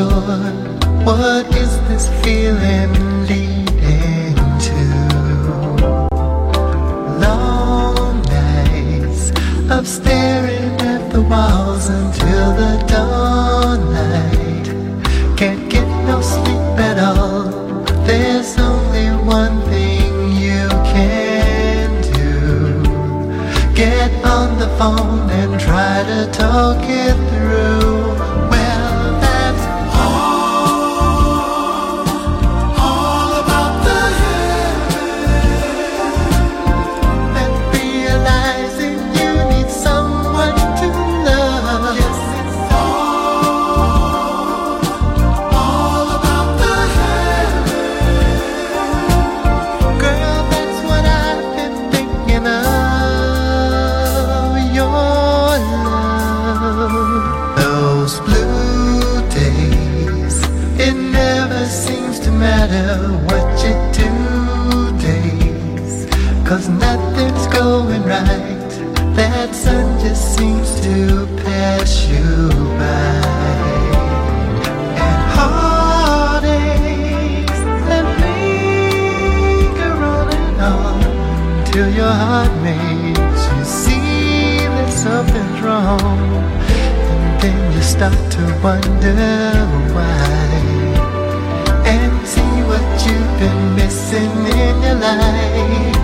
Sure what is this feeling leading to. Long nights of staring at the walls until the dawn light. Can't get no sleep at all. There's only one thing you can do. Get on the phone and try to talk it through. Nothing's going right. That sun just seems to pass you by. And heartaches on till your heart makes you see that something's wrong. And then you start to wonder why. And see what you've been missing in your life.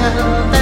Well,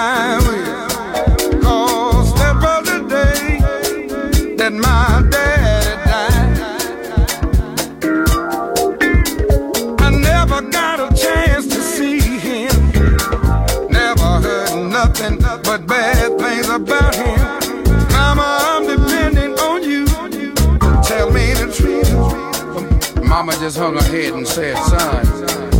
time Mama just hung her head and said, son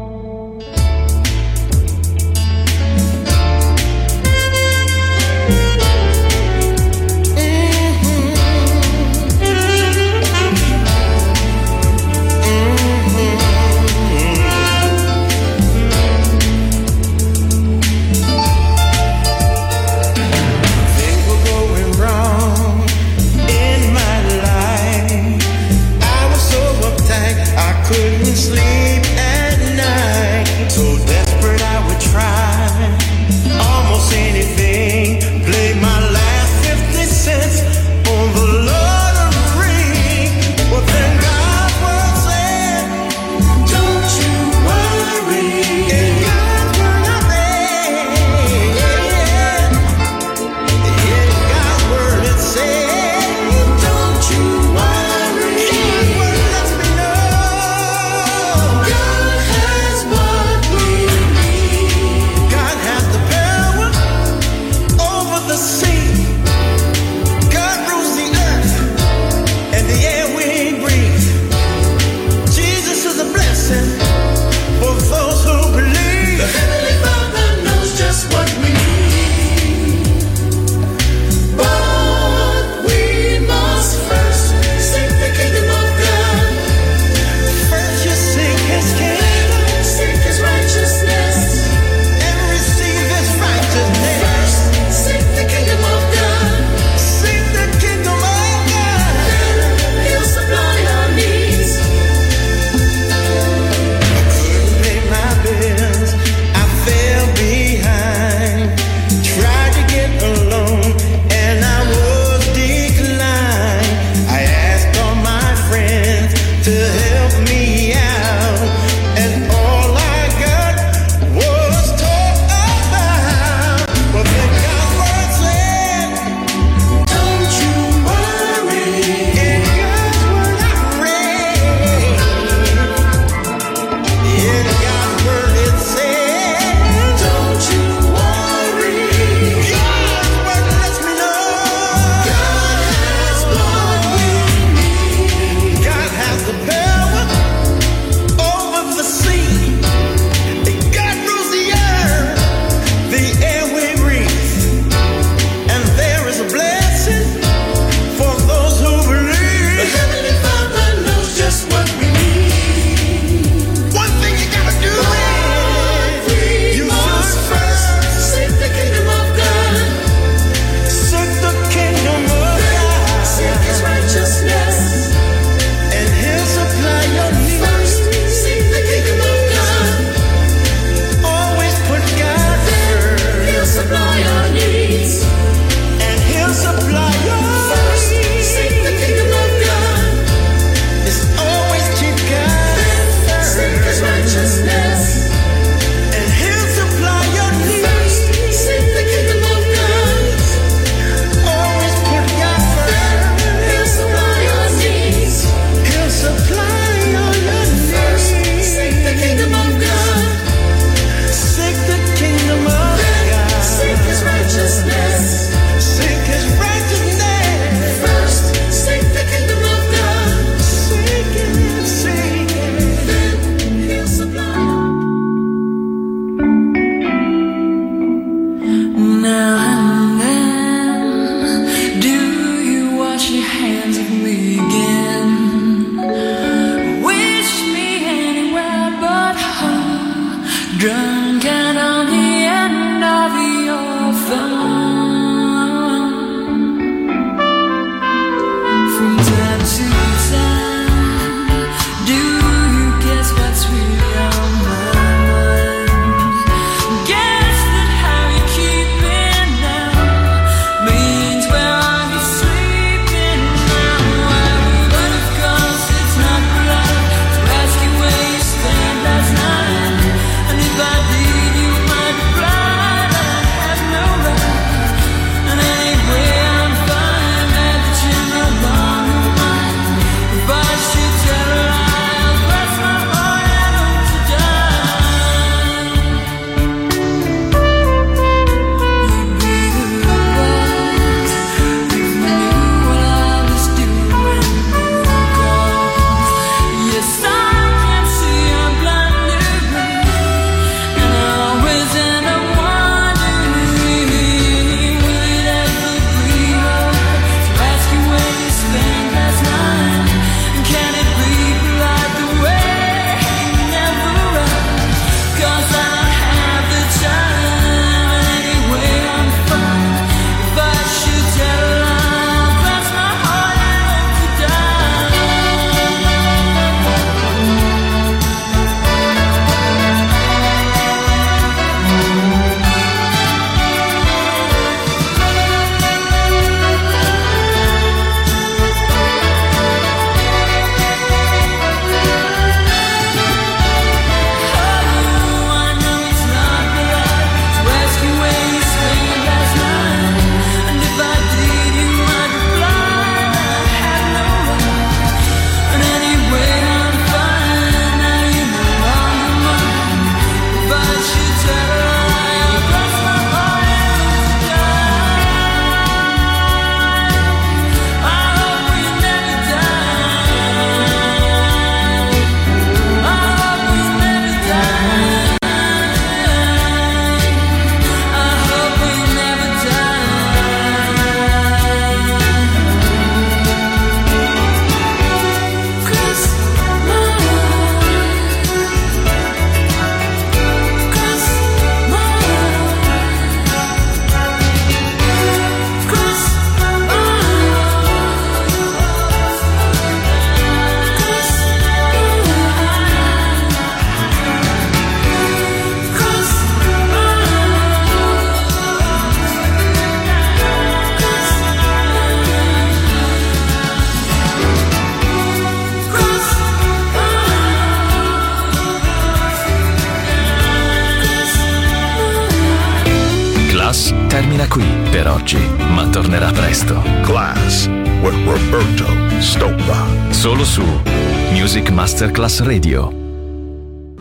Masterclass Radio.